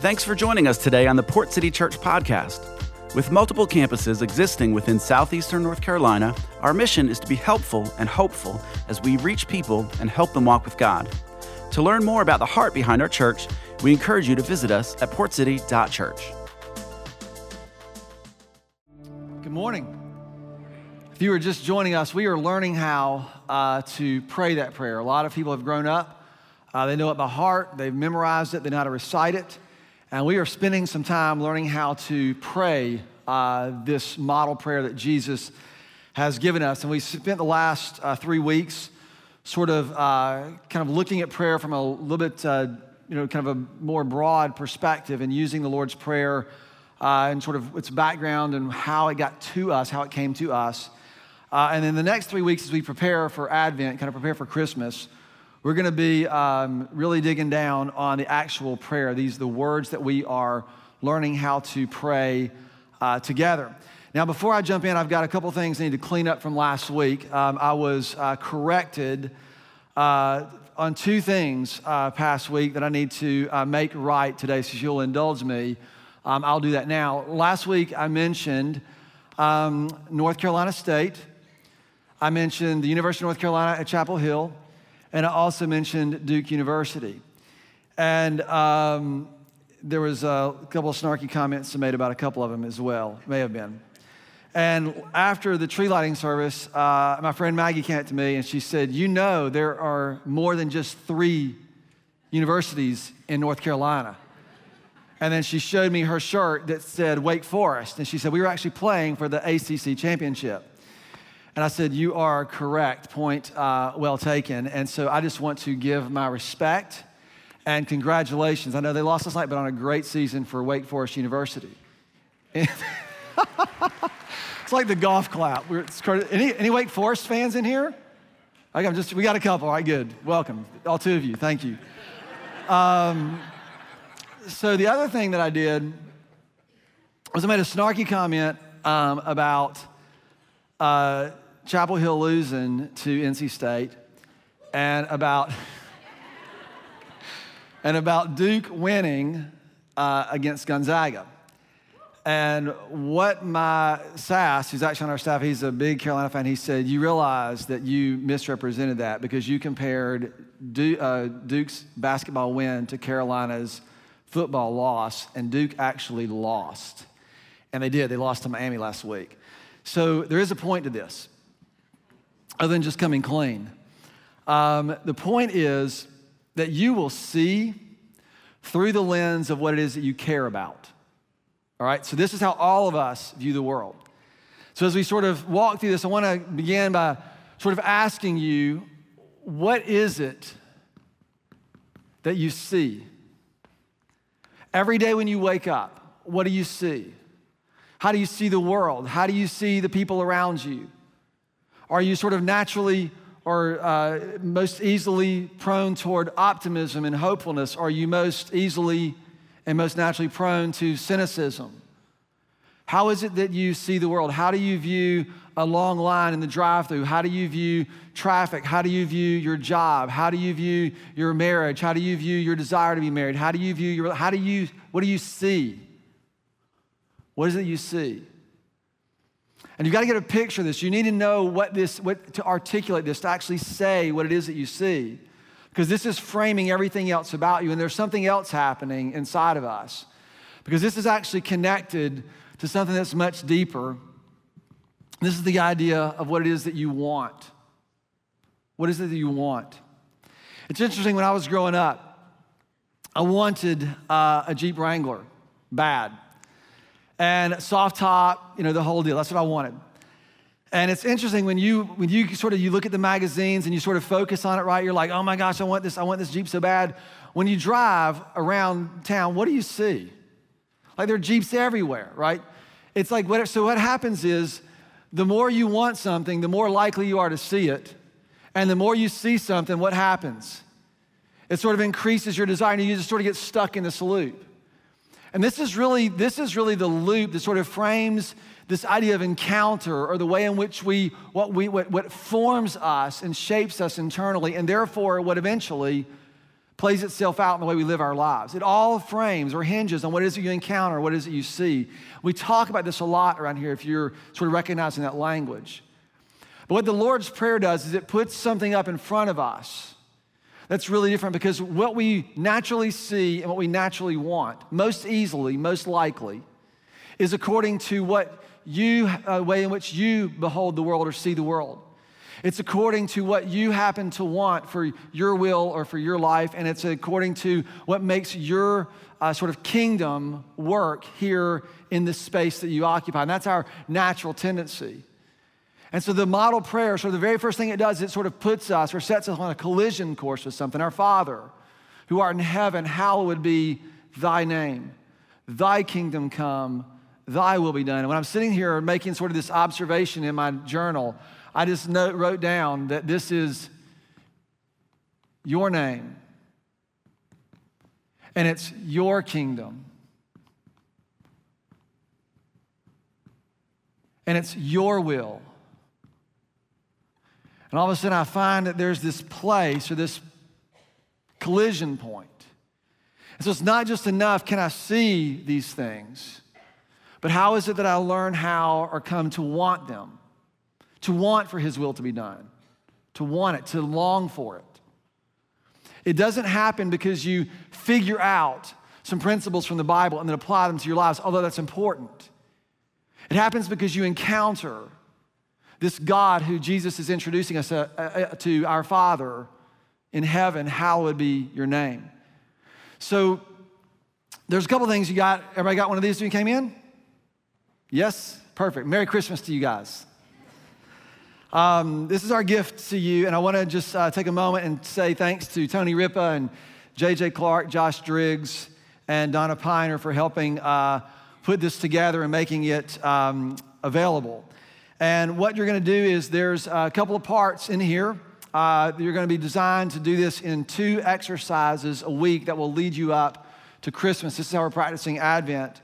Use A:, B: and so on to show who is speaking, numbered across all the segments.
A: Thanks for joining us today on the Port City Church podcast. With multiple campuses existing within southeastern North Carolina, our mission is to be helpful and hopeful as we reach people and help them walk with God. To learn more about the heart behind our church, we encourage you to visit us at portcity.church.
B: Good morning. If you are just joining us, we are learning how uh, to pray that prayer. A lot of people have grown up, uh, they know it by heart, they've memorized it, they know how to recite it. And we are spending some time learning how to pray uh, this model prayer that Jesus has given us. And we spent the last uh, three weeks sort of uh, kind of looking at prayer from a little bit, uh, you know, kind of a more broad perspective and using the Lord's Prayer uh, and sort of its background and how it got to us, how it came to us. Uh, and then the next three weeks, as we prepare for Advent, kind of prepare for Christmas, we're going to be um, really digging down on the actual prayer. These the words that we are learning how to pray uh, together. Now, before I jump in, I've got a couple things I need to clean up from last week. Um, I was uh, corrected uh, on two things uh, past week that I need to uh, make right today, so you'll indulge me. Um, I'll do that now. Last week, I mentioned um, North Carolina State. I mentioned the University of North Carolina at Chapel Hill and I also mentioned Duke University. And um, there was a couple of snarky comments made about a couple of them as well, may have been. And after the tree lighting service, uh, my friend Maggie came up to me and she said, You know, there are more than just three universities in North Carolina. And then she showed me her shirt that said Wake Forest. And she said, We were actually playing for the ACC championship. And I said, You are correct. Point uh, well taken. And so I just want to give my respect and congratulations. I know they lost last night, but on a great season for Wake Forest University. it's like the golf clap. any, any Wake Forest fans in here? I'm just, we got a couple. All right, good. Welcome. All two of you. Thank you. Um, so the other thing that I did was I made a snarky comment um, about. Uh, Chapel Hill losing to NC State and about and about Duke winning uh, against Gonzaga. And what my Sass, who's actually on our staff, he's a big Carolina fan, he said, You realize that you misrepresented that because you compared uh, Duke's basketball win to Carolina's football loss, and Duke actually lost. And they did, they lost to Miami last week. So there is a point to this other than just coming clean. Um, the point is that you will see through the lens of what it is that you care about. All right, so this is how all of us view the world. So as we sort of walk through this, I want to begin by sort of asking you, what is it that you see? Every day when you wake up, what do you see? How do you see the world? How do you see the people around you? Are you sort of naturally or uh, most easily prone toward optimism and hopefulness? Are you most easily and most naturally prone to cynicism? How is it that you see the world? How do you view a long line in the drive through? How do you view traffic? How do you view your job? How do you view your marriage? How do you view your desire to be married? How do you view your, how do you, what do you see? What is it you see? And you've got to get a picture of this. You need to know what this, what to articulate this, to actually say what it is that you see. Because this is framing everything else about you, and there's something else happening inside of us. Because this is actually connected to something that's much deeper. This is the idea of what it is that you want. What is it that you want? It's interesting, when I was growing up, I wanted uh, a Jeep Wrangler bad and soft top, you know, the whole deal. That's what I wanted. And it's interesting when you when you sort of you look at the magazines and you sort of focus on it, right? You're like, oh my gosh, I want this, I want this Jeep so bad. When you drive around town, what do you see? Like there are Jeeps everywhere, right? It's like what so what happens is the more you want something, the more likely you are to see it. And the more you see something, what happens? It sort of increases your desire, and you just sort of get stuck in this loop. And this is really this is really the loop that sort of frames this idea of encounter or the way in which we what we what, what forms us and shapes us internally and therefore what eventually plays itself out in the way we live our lives. It all frames or hinges on what is it you encounter, what is it you see. We talk about this a lot around here if you're sort of recognizing that language. But what the Lord's Prayer does is it puts something up in front of us that's really different because what we naturally see and what we naturally want, most easily, most likely, is according to what you, uh, way in which you behold the world or see the world. It's according to what you happen to want for your will or for your life, and it's according to what makes your uh, sort of kingdom work here in this space that you occupy. And that's our natural tendency. And so the model prayer, sort of the very first thing it does, it sort of puts us or sets us on a collision course with something. Our Father, who art in heaven, hallowed be thy name. Thy kingdom come, thy will be done. And when I'm sitting here making sort of this observation in my journal, I just note, wrote down that this is your name and it's your kingdom. And it's your will. And all of a sudden, I find that there's this place or this collision point. And so it's not just enough, can I see these things? But how is it that I learn how or come to want them? to want for His will to be done, to want it, to long for it. It doesn't happen because you figure out some principles from the Bible and then apply them to your lives, although that's important. It happens because you encounter this God who Jesus is introducing us uh, uh, uh, to, our Father in heaven, hallowed be your name. So there's a couple things you got. Everybody got one of these when you came in? Yes? Perfect. Merry Christmas to you guys. Um, this is our gift to you, and I want to just uh, take a moment and say thanks to Tony Ripa and JJ Clark, Josh Driggs, and Donna Piner for helping uh, put this together and making it um, available. And what you're going to do is there's a couple of parts in here. Uh, you're going to be designed to do this in two exercises a week that will lead you up to Christmas. This is how we're practicing Advent.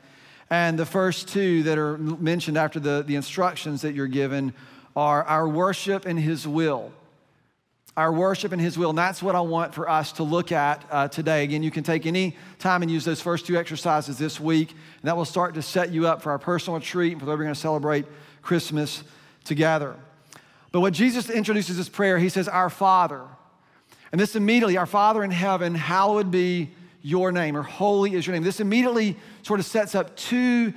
B: And the first two that are mentioned after the, the instructions that you're given are our worship and His will. Our worship and His will. And that's what I want for us to look at uh, today. Again, you can take any time and use those first two exercises this week, and that will start to set you up for our personal retreat and for way we're going to celebrate Christmas together. But what Jesus introduces this prayer, He says, Our Father. And this immediately, Our Father in heaven, hallowed be your name, or holy is your name. This immediately sort of sets up two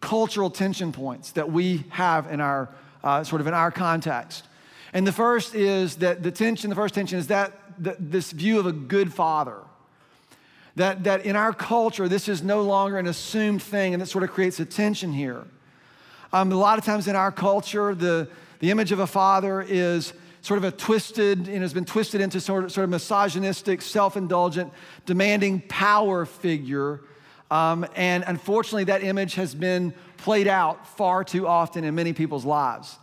B: cultural tension points that we have in our uh, sort of in our context. And the first is that the tension, the first tension is that the, this view of a good father. That, that in our culture, this is no longer an assumed thing, and that sort of creates a tension here. Um, a lot of times in our culture, the, the image of a father is sort of a twisted, and has been twisted into sort of, sort of misogynistic, self indulgent, demanding power figure. Um, and unfortunately, that image has been played out far too often in many people's lives.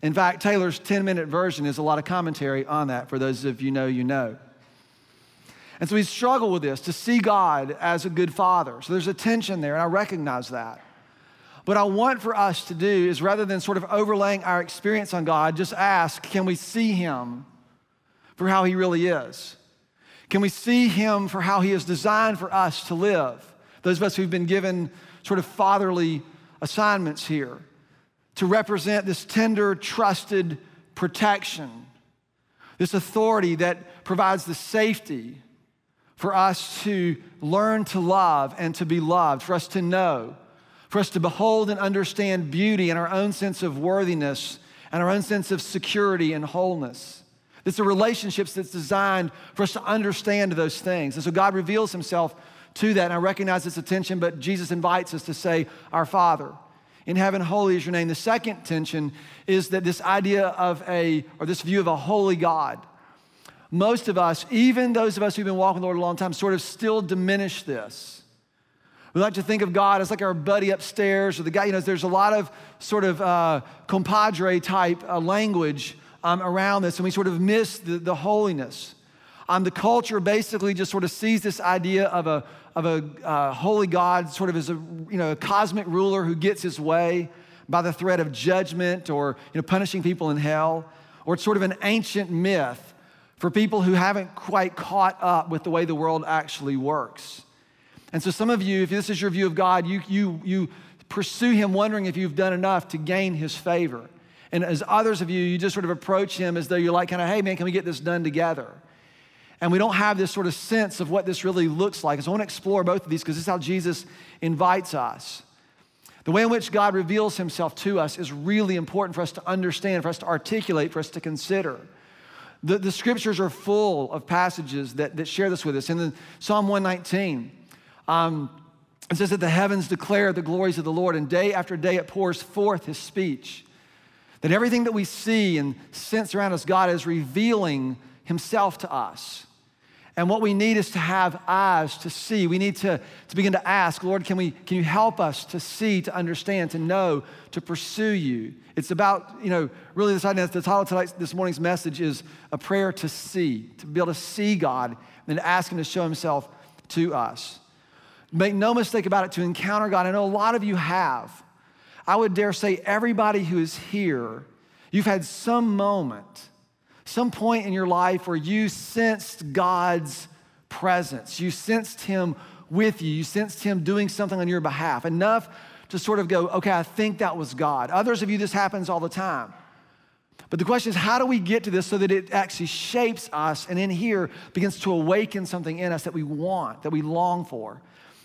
B: In fact, Taylor's 10 minute version is a lot of commentary on that. For those of you know, you know. And so we struggle with this to see God as a good father. So there's a tension there, and I recognize that. What I want for us to do is rather than sort of overlaying our experience on God, just ask can we see Him for how He really is? Can we see Him for how He is designed for us to live? Those of us who've been given sort of fatherly assignments here to represent this tender, trusted protection, this authority that provides the safety for us to learn to love and to be loved, for us to know, for us to behold and understand beauty and our own sense of worthiness and our own sense of security and wholeness. It's a relationships that's designed for us to understand those things. And so God reveals himself to that. And I recognize this attention, but Jesus invites us to say, Our Father. In heaven, holy is your name. The second tension is that this idea of a, or this view of a holy God. Most of us, even those of us who've been walking with the Lord a long time, sort of still diminish this. We like to think of God as like our buddy upstairs or the guy, you know, there's a lot of sort of uh, compadre type uh, language um, around this, and we sort of miss the, the holiness. Um, the culture basically just sort of sees this idea of a, of a uh, holy God sort of as a, you know, a cosmic ruler who gets his way by the threat of judgment or you know, punishing people in hell. Or it's sort of an ancient myth for people who haven't quite caught up with the way the world actually works. And so, some of you, if this is your view of God, you, you, you pursue Him wondering if you've done enough to gain His favor. And as others of you, you just sort of approach Him as though you're like, kind of, hey, man, can we get this done together? And we don't have this sort of sense of what this really looks like. so I want to explore both of these because this is how Jesus invites us. The way in which God reveals himself to us is really important for us to understand, for us to articulate, for us to consider. The, the scriptures are full of passages that, that share this with us. In the, Psalm 119, um, it says that the heavens declare the glories of the Lord, and day after day it pours forth his speech. That everything that we see and sense around us, God is revealing himself to us. And what we need is to have eyes to see. We need to, to begin to ask, Lord, can, we, can you help us to see, to understand, to know, to pursue you? It's about, you know, really this idea, the title of this morning's message is a prayer to see, to be able to see God and to ask Him to show Himself to us. Make no mistake about it, to encounter God. I know a lot of you have. I would dare say everybody who is here, you've had some moment some point in your life where you sensed God's presence. You sensed Him with you. You sensed Him doing something on your behalf, enough to sort of go, okay, I think that was God. Others of you, this happens all the time. But the question is, how do we get to this so that it actually shapes us and in here begins to awaken something in us that we want, that we long for?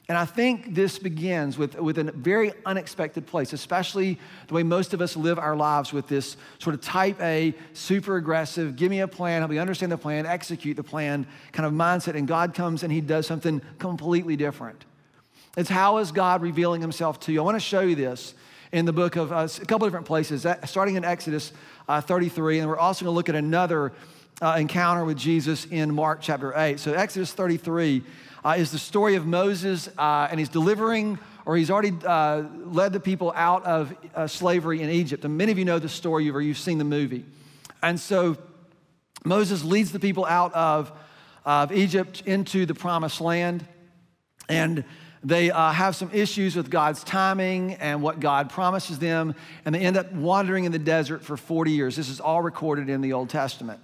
B: And I think this begins with, with a very unexpected place, especially the way most of us live our lives with this sort of type A, super aggressive, give me a plan, help me understand the plan, execute the plan kind of mindset. And God comes and He does something completely different. It's how is God revealing Himself to you? I want to show you this in the book of uh, a couple different places, starting in Exodus uh, 33. And we're also going to look at another uh, encounter with Jesus in Mark chapter 8. So, Exodus 33 uh, is the story of Moses, uh, and he's delivering, or he's already uh, led the people out of uh, slavery in Egypt. And many of you know the story, or you've seen the movie. And so Moses leads the people out of, of Egypt into the promised land, and they uh, have some issues with God's timing and what God promises them, and they end up wandering in the desert for 40 years. This is all recorded in the Old Testament.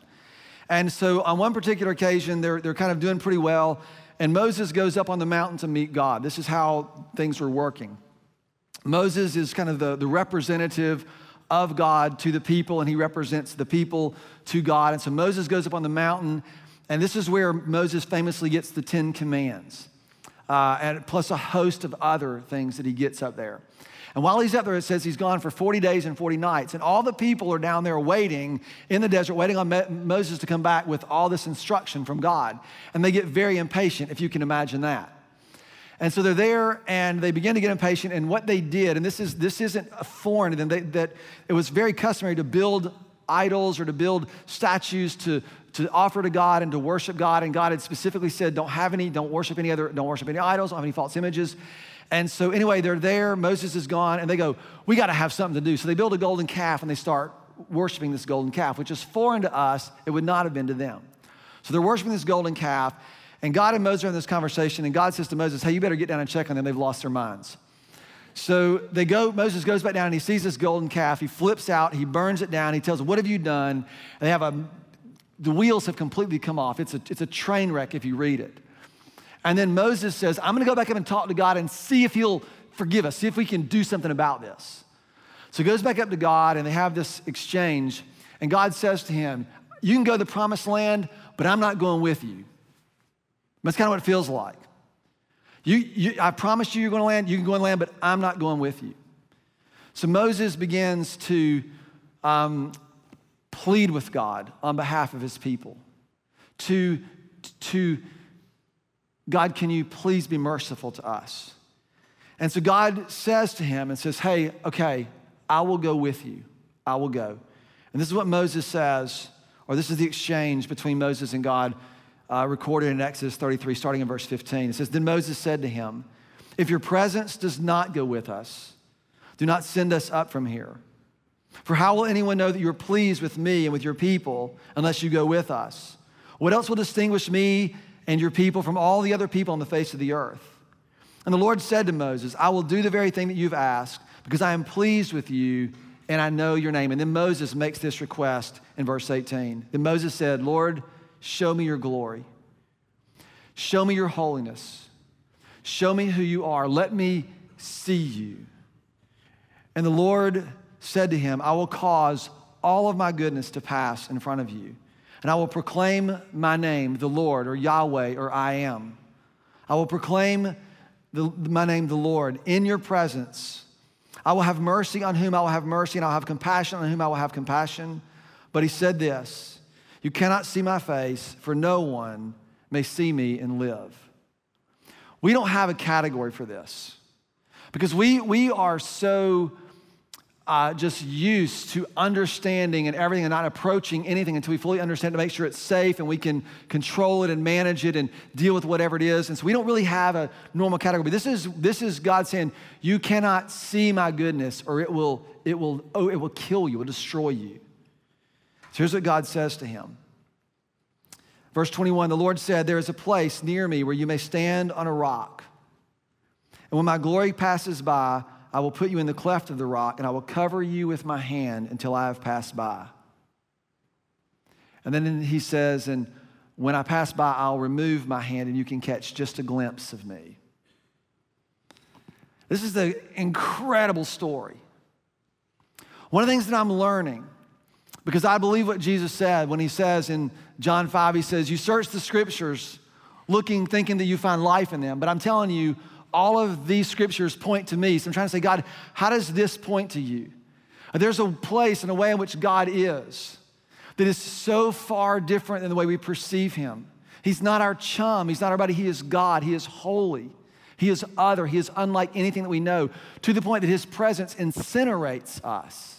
B: And so, on one particular occasion, they're, they're kind of doing pretty well. And Moses goes up on the mountain to meet God. This is how things were working. Moses is kind of the, the representative of God to the people, and he represents the people to God. And so Moses goes up on the mountain, and this is where Moses famously gets the Ten Commands, uh, and plus a host of other things that he gets up there. And while he's up there, it says he's gone for 40 days and 40 nights. And all the people are down there waiting in the desert, waiting on Moses to come back with all this instruction from God. And they get very impatient, if you can imagine that. And so they're there and they begin to get impatient. And what they did, and this, is, this isn't foreign they, that it was very customary to build idols or to build statues to, to offer to God and to worship God. And God had specifically said, don't have any, don't worship any other, don't worship any idols, don't have any false images. And so, anyway, they're there. Moses is gone, and they go, We got to have something to do. So they build a golden calf and they start worshiping this golden calf, which is foreign to us. It would not have been to them. So they're worshiping this golden calf. And God and Moses are in this conversation, and God says to Moses, Hey, you better get down and check on them. They've lost their minds. So they go, Moses goes back down and he sees this golden calf. He flips out, he burns it down. He tells them, What have you done? And they have a, the wheels have completely come off. It's a, it's a train wreck if you read it. And then Moses says, I'm going to go back up and talk to God and see if he'll forgive us, see if we can do something about this. So he goes back up to God and they have this exchange. And God says to him, You can go to the promised land, but I'm not going with you. That's kind of what it feels like. You, you, I promised you you're going to land, you can go and land, but I'm not going with you. So Moses begins to um, plead with God on behalf of his people, to, to God, can you please be merciful to us? And so God says to him and says, Hey, okay, I will go with you. I will go. And this is what Moses says, or this is the exchange between Moses and God uh, recorded in Exodus 33, starting in verse 15. It says, Then Moses said to him, If your presence does not go with us, do not send us up from here. For how will anyone know that you are pleased with me and with your people unless you go with us? What else will distinguish me and your people from all the other people on the face of the earth. And the Lord said to Moses, I will do the very thing that you've asked because I am pleased with you and I know your name. And then Moses makes this request in verse 18. Then Moses said, Lord, show me your glory. Show me your holiness. Show me who you are. Let me see you. And the Lord said to him, I will cause all of my goodness to pass in front of you, and I will proclaim my name, the Lord, or Yahweh, or I am. I will proclaim the, my name, the Lord, in your presence. I will have mercy on whom I will have mercy, and I'll have compassion on whom I will have compassion. But he said this You cannot see my face, for no one may see me and live. We don't have a category for this because we, we are so uh, just used to understanding and everything and not approaching anything until we fully understand to make sure it's safe and we can control it and manage it and deal with whatever it is. And so we don't really have a normal category. This is, this is God saying, You cannot see my goodness or it will, it will, oh, it will kill you, it will destroy you. So here's what God says to him. Verse 21 The Lord said, There is a place near me where you may stand on a rock. And when my glory passes by, I will put you in the cleft of the rock, and I will cover you with my hand until I have passed by. And then he says, And when I pass by, I'll remove my hand, and you can catch just a glimpse of me. This is an incredible story. One of the things that I'm learning, because I believe what Jesus said when he says in John 5, he says, You search the scriptures looking, thinking that you find life in them. But I'm telling you, all of these scriptures point to me. So I'm trying to say, God, how does this point to you? There's a place and a way in which God is that is so far different than the way we perceive him. He's not our chum, he's not our buddy, he is God, he is holy. He is other. He is unlike anything that we know to the point that his presence incinerates us.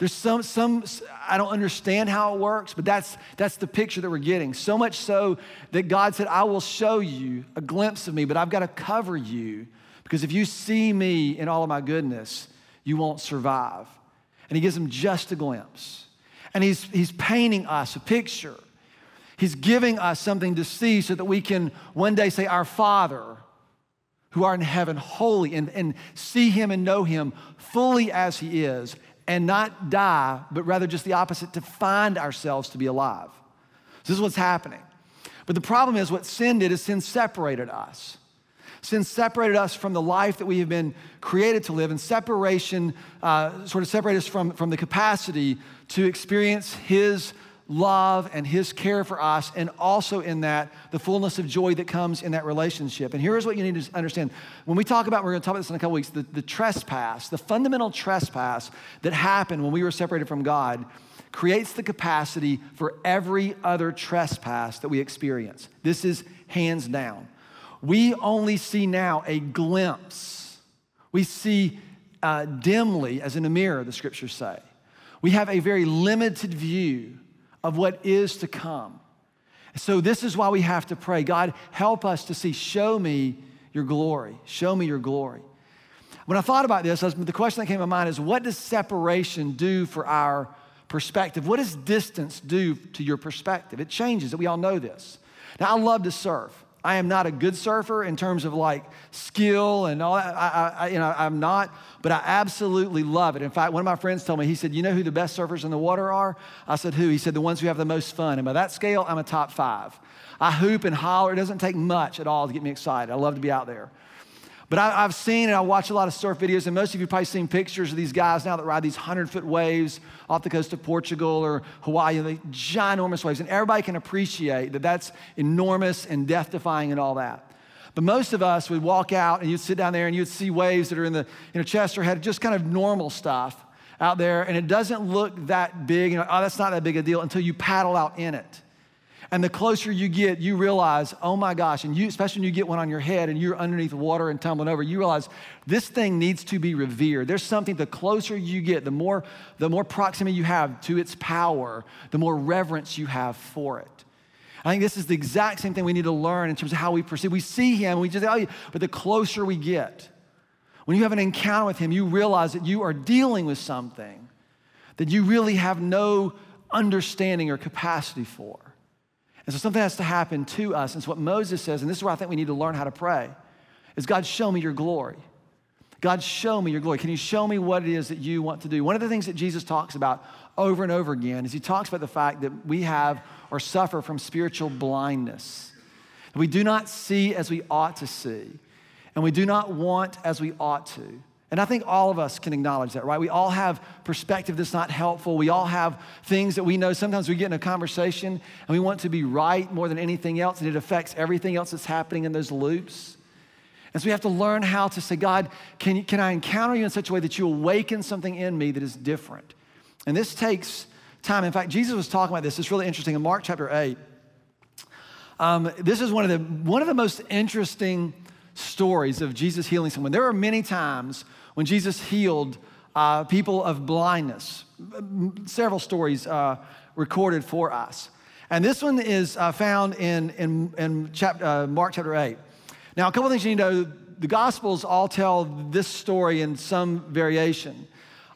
B: There's some, some, I don't understand how it works, but that's, that's the picture that we're getting. So much so that God said, I will show you a glimpse of me, but I've got to cover you because if you see me in all of my goodness, you won't survive. And he gives them just a glimpse. And he's, he's painting us a picture. He's giving us something to see so that we can one day say, Our Father, who art in heaven, holy, and, and see him and know him fully as he is and not die, but rather just the opposite, to find ourselves to be alive. So this is what's happening. But the problem is what sin did is sin separated us. Sin separated us from the life that we have been created to live, and separation uh, sort of separated us from, from the capacity to experience His love and his care for us, and also in that, the fullness of joy that comes in that relationship. And here's what you need to understand. When we talk about, we're going to talk about this in a couple weeks, the, the trespass, the fundamental trespass that happened when we were separated from God creates the capacity for every other trespass that we experience. This is hands down. We only see now a glimpse. We see uh, dimly, as in a mirror, the scriptures say. We have a very limited view of what is to come. So, this is why we have to pray God, help us to see, show me your glory. Show me your glory. When I thought about this, the question that came to mind is what does separation do for our perspective? What does distance do to your perspective? It changes it. We all know this. Now, I love to surf. I am not a good surfer in terms of like skill and all that. I, I, you know, I'm not, but I absolutely love it. In fact, one of my friends told me, he said, You know who the best surfers in the water are? I said, Who? He said, The ones who have the most fun. And by that scale, I'm a top five. I hoop and holler. It doesn't take much at all to get me excited. I love to be out there. But I, have seen and I watch a lot of surf videos, and most of you probably seen pictures of these guys now that ride these 100 foot waves off the coast of Portugal or Hawaii, the ginormous waves. And everybody can appreciate that that's enormous and death defying and all that. But most of us would walk out and you'd sit down there and you'd see waves that are in the you know, chest or head, just kind of normal stuff out there, and it doesn't look that big. You know, oh, that's not that big a deal until you paddle out in it. And the closer you get, you realize, oh my gosh, and you, especially when you get one on your head and you're underneath water and tumbling over, you realize this thing needs to be revered. There's something, the closer you get, the more, the more proximity you have to its power, the more reverence you have for it. I think this is the exact same thing we need to learn in terms of how we perceive. We see him, we just, oh, but the closer we get, when you have an encounter with him, you realize that you are dealing with something that you really have no understanding or capacity for. And so something has to happen to us. And so what Moses says, and this is where I think we need to learn how to pray, is God, show me your glory. God, show me your glory. Can you show me what it is that you want to do? One of the things that Jesus talks about over and over again is he talks about the fact that we have or suffer from spiritual blindness. We do not see as we ought to see, and we do not want as we ought to. And I think all of us can acknowledge that, right? We all have perspective that's not helpful. We all have things that we know. Sometimes we get in a conversation and we want to be right more than anything else, and it affects everything else that's happening in those loops. And so we have to learn how to say, God, can, you, can I encounter you in such a way that you awaken something in me that is different? And this takes time. In fact, Jesus was talking about this. It's really interesting. In Mark chapter 8, um, this is one of, the, one of the most interesting stories of Jesus healing someone. There are many times when Jesus healed uh, people of blindness, several stories uh, recorded for us. And this one is uh, found in, in, in chapter, uh, Mark chapter 8. Now, a couple things you need to know the Gospels all tell this story in some variation.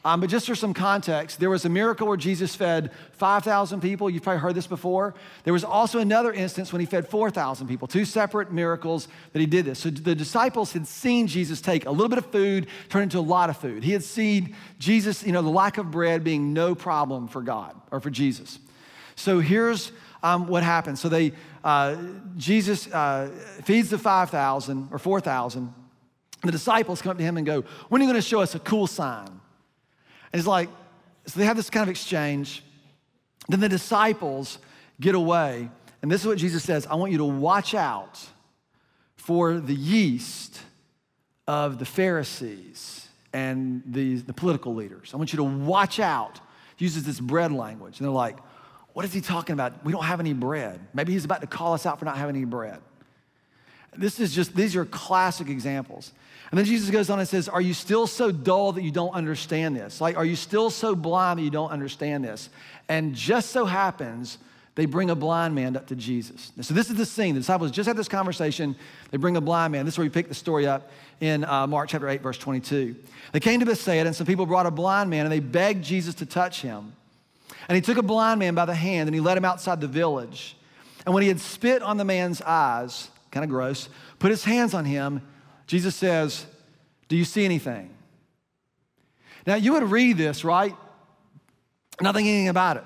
B: Um, but just for some context, there was a miracle where Jesus fed 5,000 people. You've probably heard this before. There was also another instance when he fed 4,000 people, two separate miracles that he did this. So the disciples had seen Jesus take a little bit of food, turn into a lot of food. He had seen Jesus, you know, the lack of bread being no problem for God or for Jesus. So here's um, what happens. So they, uh, Jesus uh, feeds the 5,000 or 4,000. The disciples come up to him and go, When are you going to show us a cool sign? And it's like, so they have this kind of exchange. Then the disciples get away. And this is what Jesus says I want you to watch out for the yeast of the Pharisees and the, the political leaders. I want you to watch out. He uses this bread language. And they're like, what is he talking about? We don't have any bread. Maybe he's about to call us out for not having any bread. This is just, these are classic examples. And then Jesus goes on and says, Are you still so dull that you don't understand this? Like, are you still so blind that you don't understand this? And just so happens, they bring a blind man up to Jesus. So this is the scene. The disciples just had this conversation. They bring a blind man. This is where we pick the story up in uh, Mark chapter 8, verse 22. They came to Bethsaida, and some people brought a blind man, and they begged Jesus to touch him. And he took a blind man by the hand, and he led him outside the village. And when he had spit on the man's eyes, kind of gross, put his hands on him, Jesus says, Do you see anything? Now, you would read this, right? Nothing anything about it.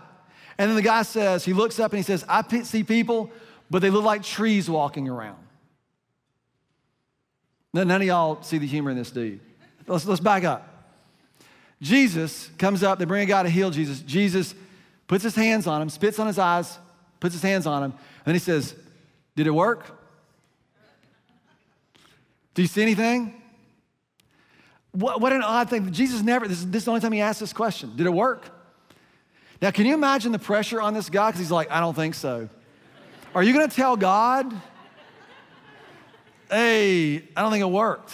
B: And then the guy says, He looks up and he says, I see people, but they look like trees walking around. Now, none of y'all see the humor in this, do you? Let's, let's back up. Jesus comes up, they bring a guy to heal Jesus. Jesus puts his hands on him, spits on his eyes, puts his hands on him, and he says, Did it work? Do you see anything? What, what an odd thing. Jesus never, this, this is the only time he asked this question Did it work? Now, can you imagine the pressure on this guy? Because he's like, I don't think so. Are you going to tell God, hey, I don't think it worked?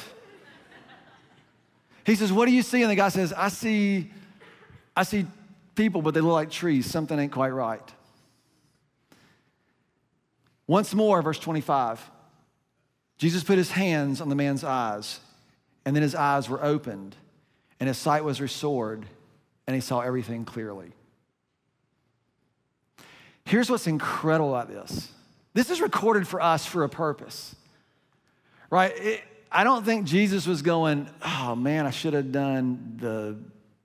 B: He says, What do you see? And the guy says, I see, I see people, but they look like trees. Something ain't quite right. Once more, verse 25. Jesus put his hands on the man's eyes, and then his eyes were opened, and his sight was restored, and he saw everything clearly. Here's what's incredible about this this is recorded for us for a purpose, right? It, I don't think Jesus was going, oh man, I should have done the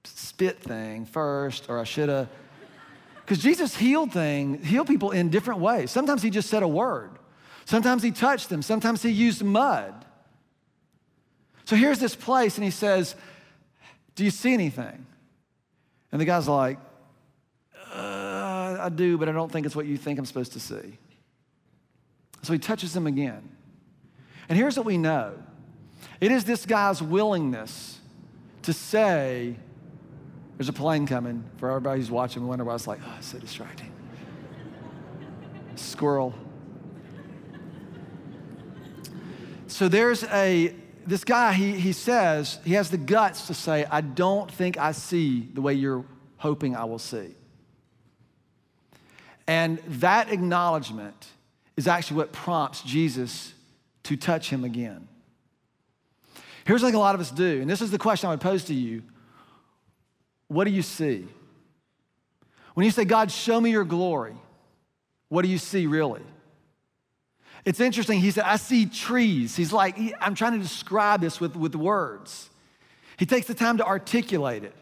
B: spit thing first, or I should have. Because Jesus healed things, healed people in different ways. Sometimes he just said a word. Sometimes he touched them, sometimes he used mud. So here's this place, and he says, Do you see anything? And the guy's like, uh, I do, but I don't think it's what you think I'm supposed to see. So he touches them again. And here's what we know it is this guy's willingness to say, There's a plane coming. For everybody who's watching, we wonder why it's like, Oh, it's so distracting. Squirrel. So there's a, this guy, he, he says, he has the guts to say, I don't think I see the way you're hoping I will see. And that acknowledgement is actually what prompts Jesus to touch him again. Here's like a lot of us do, and this is the question I would pose to you What do you see? When you say, God, show me your glory, what do you see really? It's interesting. He said, I see trees. He's like, I'm trying to describe this with, with words. He takes the time to articulate it.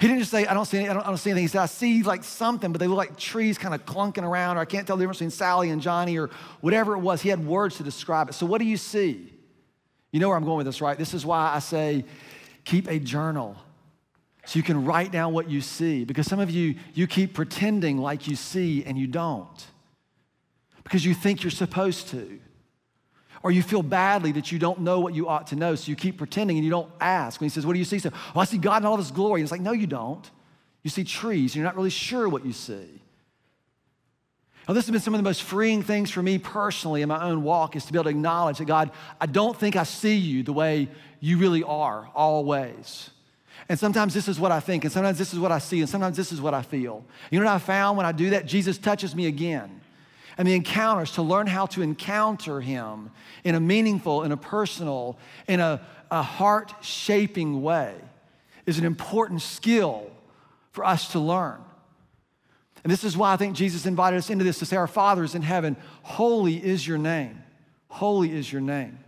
B: He didn't just say, I don't see, any, I, don't, I don't see anything. He said, I see like something, but they look like trees kind of clunking around, or I can't tell the difference between Sally and Johnny, or whatever it was. He had words to describe it. So, what do you see? You know where I'm going with this, right? This is why I say keep a journal so you can write down what you see. Because some of you, you keep pretending like you see and you don't because you think you're supposed to. Or you feel badly that you don't know what you ought to know, so you keep pretending and you don't ask. When he says, What do you see? So, oh, I see God in all of his glory. And it's like, No, you don't. You see trees, and you're not really sure what you see. Now, this has been some of the most freeing things for me personally in my own walk is to be able to acknowledge that God, I don't think I see you the way you really are, always. And sometimes this is what I think, and sometimes this is what I see, and sometimes this is what I feel. You know what I found when I do that? Jesus touches me again. And the encounters to learn how to encounter Him in a meaningful, in a personal, in a, a heart shaping way is an important skill for us to learn. And this is why I think Jesus invited us into this to say, Our Father is in heaven, holy is your name. Holy is your name.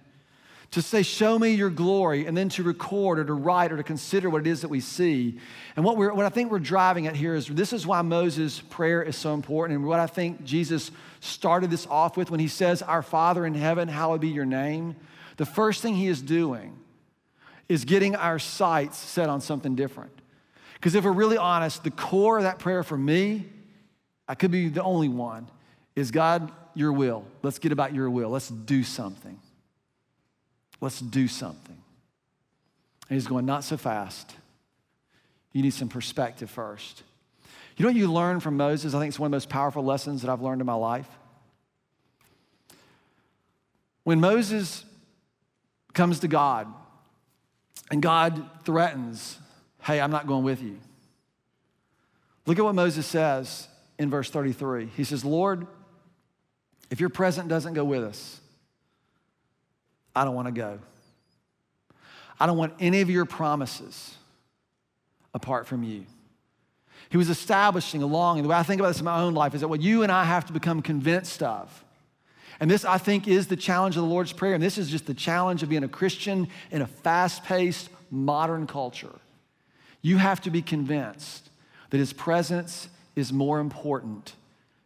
B: To say, Show me your glory, and then to record or to write or to consider what it is that we see. And what, we're, what I think we're driving at here is this is why Moses' prayer is so important, and what I think Jesus started this off with when he says, Our Father in heaven, hallowed be your name. The first thing he is doing is getting our sights set on something different. Because if we're really honest, the core of that prayer for me I could be the only one, is God, your will. Let's get about your will. Let's do something. Let's do something. And he's going, not so fast. You need some perspective first. You know what you learn from Moses? I think it's one of the most powerful lessons that I've learned in my life. When Moses comes to God and God threatens, hey, I'm not going with you. Look at what Moses says in verse 33. He says, Lord, if your presence doesn't go with us, I don't want to go. I don't want any of your promises apart from you. He was establishing along, and the way I think about this in my own life is that what you and I have to become convinced of. And this, I think, is the challenge of the Lord's Prayer. And this is just the challenge of being a Christian in a fast paced, modern culture. You have to be convinced that His presence is more important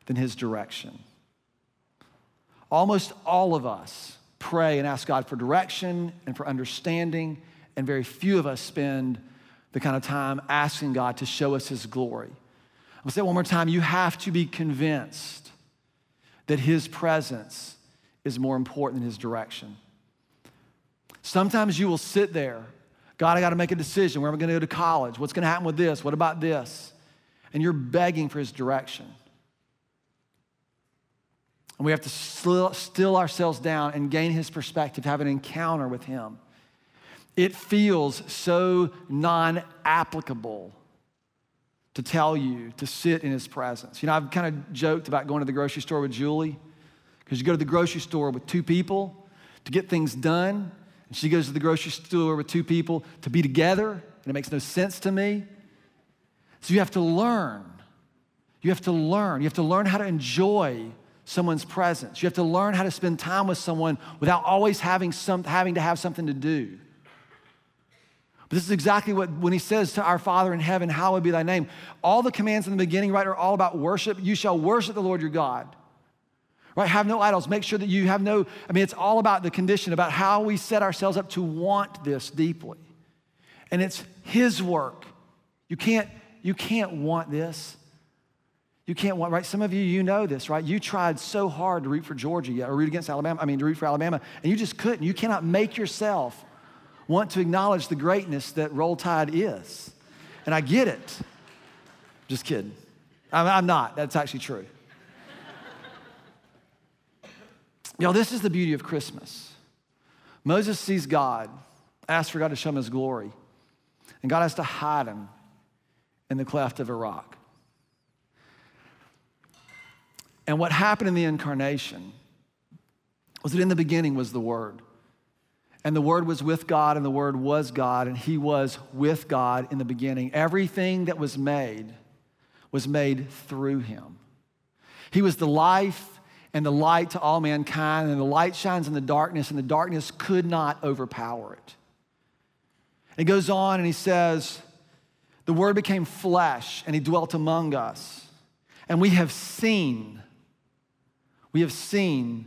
B: than his direction. Almost all of us pray and ask God for direction and for understanding, and very few of us spend the kind of time asking God to show us his glory. I'll say it one more time you have to be convinced that his presence is more important than his direction. Sometimes you will sit there, God, I got to make a decision. Where am I going to go to college? What's going to happen with this? What about this? and you're begging for his direction. We have to still, ourselves down and gain his perspective, have an encounter with him. It feels so non applicable to tell you to sit in his presence. You know, I've kind of joked about going to the grocery store with Julie because you go to the grocery store with two people to get things done, and she goes to the grocery store with two people to be together, and it makes no sense to me. So you have to learn. You have to learn. You have to learn how to enjoy someone's presence. You have to learn how to spend time with someone without always having, some, having to have something to do. But this is exactly what, when he says to our Father in heaven, Hallowed be thy name. All the commands in the beginning, right, are all about worship. You shall worship the Lord your God. Right? Have no idols. Make sure that you have no, I mean, it's all about the condition, about how we set ourselves up to want this deeply. And it's his work. You can't you can't want this. You can't want, right? Some of you, you know this, right? You tried so hard to root for Georgia or root against Alabama, I mean, to root for Alabama, and you just couldn't. You cannot make yourself want to acknowledge the greatness that Roll Tide is. And I get it. Just kidding. I'm, I'm not. That's actually true. Y'all, this is the beauty of Christmas. Moses sees God, asks for God to show him his glory, and God has to hide him in the cleft of a rock. And what happened in the incarnation was that in the beginning was the Word. And the Word was with God, and the Word was God, and He was with God in the beginning. Everything that was made was made through Him. He was the life and the light to all mankind, and the light shines in the darkness, and the darkness could not overpower it. It goes on, and He says, The Word became flesh and He dwelt among us. And we have seen, we have seen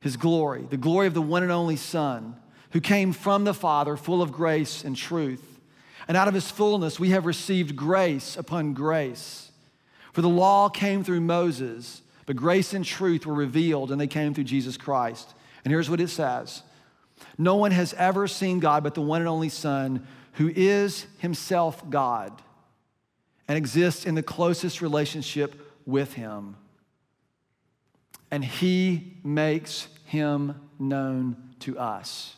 B: His glory, the glory of the one and only Son, who came from the Father, full of grace and truth. And out of His fullness, we have received grace upon grace. For the law came through Moses, but grace and truth were revealed, and they came through Jesus Christ. And here's what it says No one has ever seen God but the one and only Son who is himself God and exists in the closest relationship with him. And he makes him known to us.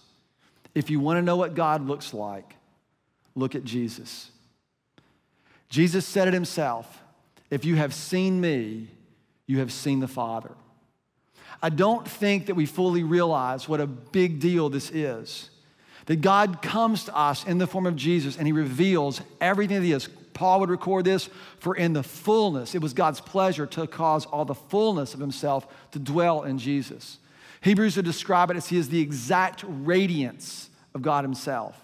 B: If you want to know what God looks like, look at Jesus. Jesus said it himself If you have seen me, you have seen the Father. I don't think that we fully realize what a big deal this is. That God comes to us in the form of Jesus and he reveals everything that he is. Paul would record this for in the fullness, it was God's pleasure to cause all the fullness of himself to dwell in Jesus. Hebrews would describe it as he is the exact radiance of God himself.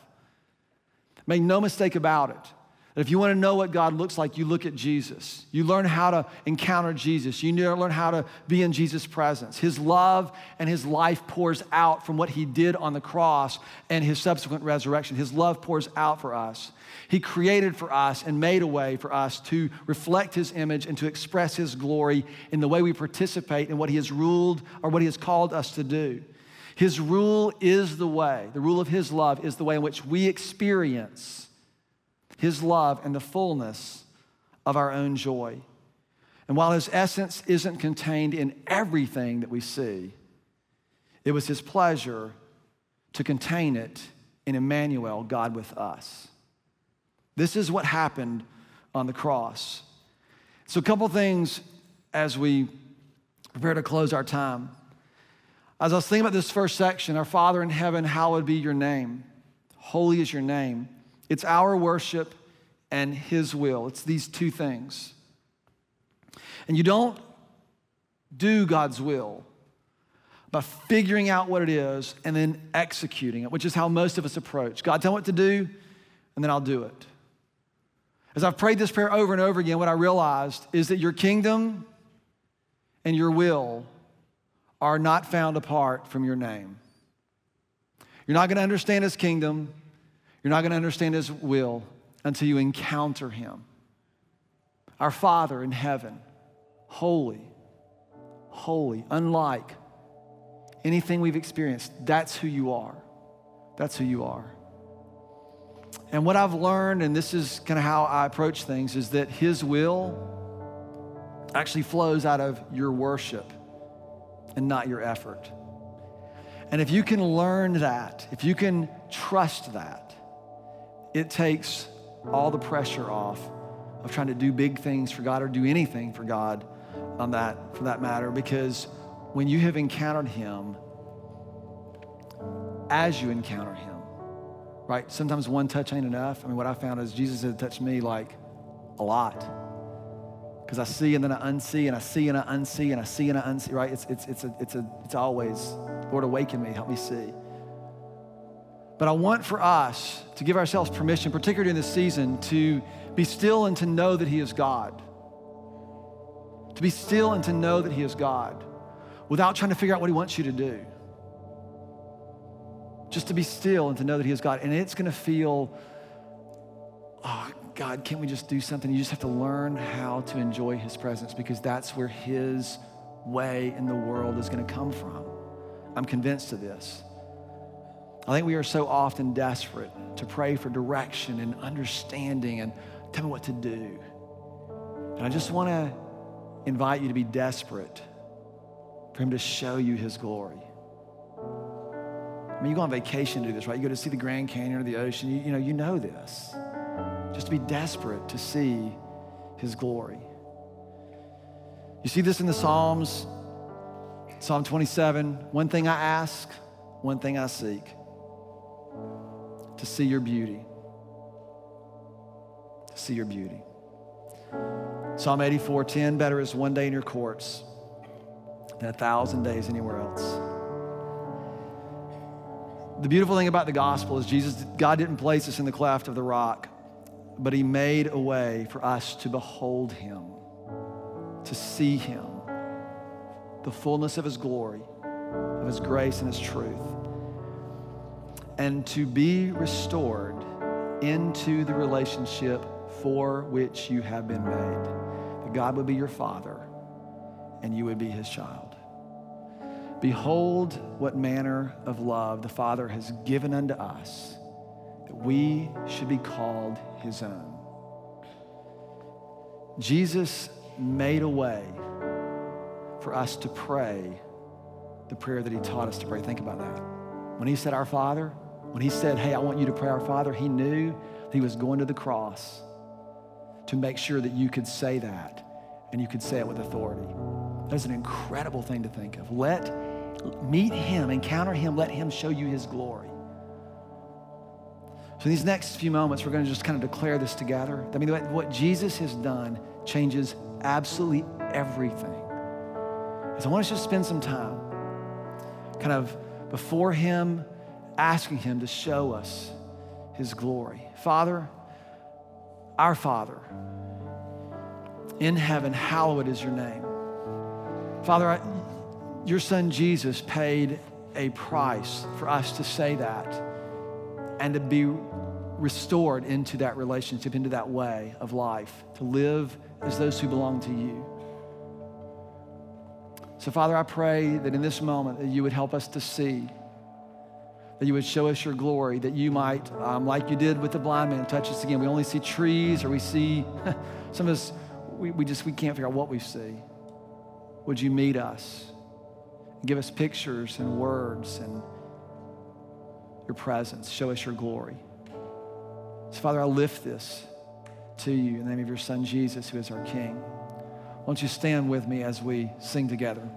B: Make no mistake about it. That if you want to know what God looks like, you look at Jesus. You learn how to encounter Jesus. You learn how to be in Jesus' presence. His love and his life pours out from what he did on the cross and his subsequent resurrection. His love pours out for us. He created for us and made a way for us to reflect his image and to express his glory in the way we participate in what he has ruled or what he has called us to do. His rule is the way, the rule of his love is the way in which we experience his love and the fullness of our own joy. And while his essence isn't contained in everything that we see, it was his pleasure to contain it in Emmanuel, God with us. This is what happened on the cross. So, a couple things as we prepare to close our time. As I was thinking about this first section, Our Father in heaven, hallowed be your name. Holy is your name. It's our worship and His will. It's these two things. And you don't do God's will by figuring out what it is and then executing it, which is how most of us approach. God, tell me what to do, and then I'll do it. As I've prayed this prayer over and over again, what I realized is that your kingdom and your will are not found apart from your name. You're not going to understand His kingdom you're not going to understand His will until you encounter Him. Our Father in heaven, holy, holy, unlike anything we've experienced. That's who you are. That's who you are. And what I've learned, and this is kind of how I approach things, is that His will actually flows out of your worship and not your effort. And if you can learn that, if you can trust that, it takes all the pressure off of trying to do big things for God or do anything for God on that, for that matter, because when you have encountered Him, as you encounter Him, right? Sometimes one touch ain't enough. I mean, what I found is Jesus had touched me like a lot. Because I see and then I unsee and I see and I unsee and I see and I unsee, right? It's, it's, it's, a, it's, a, it's always, Lord, awaken me, help me see. But I want for us to give ourselves permission, particularly in this season, to be still and to know that He is God. To be still and to know that He is God without trying to figure out what He wants you to do. Just to be still and to know that He is God. And it's going to feel, oh, God, can't we just do something? You just have to learn how to enjoy His presence because that's where His way in the world is going to come from. I'm convinced of this. I think we are so often desperate to pray for direction and understanding and tell me what to do. And I just want to invite you to be desperate for Him to show you His glory. I mean, you go on vacation to do this, right? You go to see the Grand Canyon or the ocean. You, you know, you know this. Just to be desperate to see His glory. You see this in the Psalms, Psalm 27. One thing I ask, one thing I seek to see your beauty. To see your beauty. Psalm 84:10, better is one day in your courts than a thousand days anywhere else. The beautiful thing about the gospel is Jesus, God didn't place us in the cleft of the rock but he made a way for us to behold him, to see him, the fullness of his glory, of his grace and his truth, and to be restored into the relationship for which you have been made. That God would be your father and you would be his child. Behold, what manner of love the Father has given unto us, that we should be called his own. Jesus made a way for us to pray the prayer that he taught us to pray. Think about that. When he said, Our Father, when he said, Hey, I want you to pray our Father, he knew he was going to the cross to make sure that you could say that and you could say it with authority. That's an incredible thing to think of. Let meet him, encounter him, let him show you his glory. So, in these next few moments, we're going to just kind of declare this together. I mean, what Jesus has done changes absolutely everything. So, I want us to spend some time kind of before him, asking him to show us his glory. Father, our Father, in heaven, hallowed is your name. Father, I, your son Jesus paid a price for us to say that and to be restored into that relationship, into that way of life, to live as those who belong to you. So, Father, I pray that in this moment that you would help us to see, that you would show us your glory, that you might, um, like you did with the blind man, touch us again. We only see trees or we see, some of us, we, we just, we can't figure out what we see. Would you meet us? And give us pictures and words and your presence. Show us your glory. So, Father, I lift this to you in the name of your Son, Jesus, who is our King. Won't you stand with me as we sing together?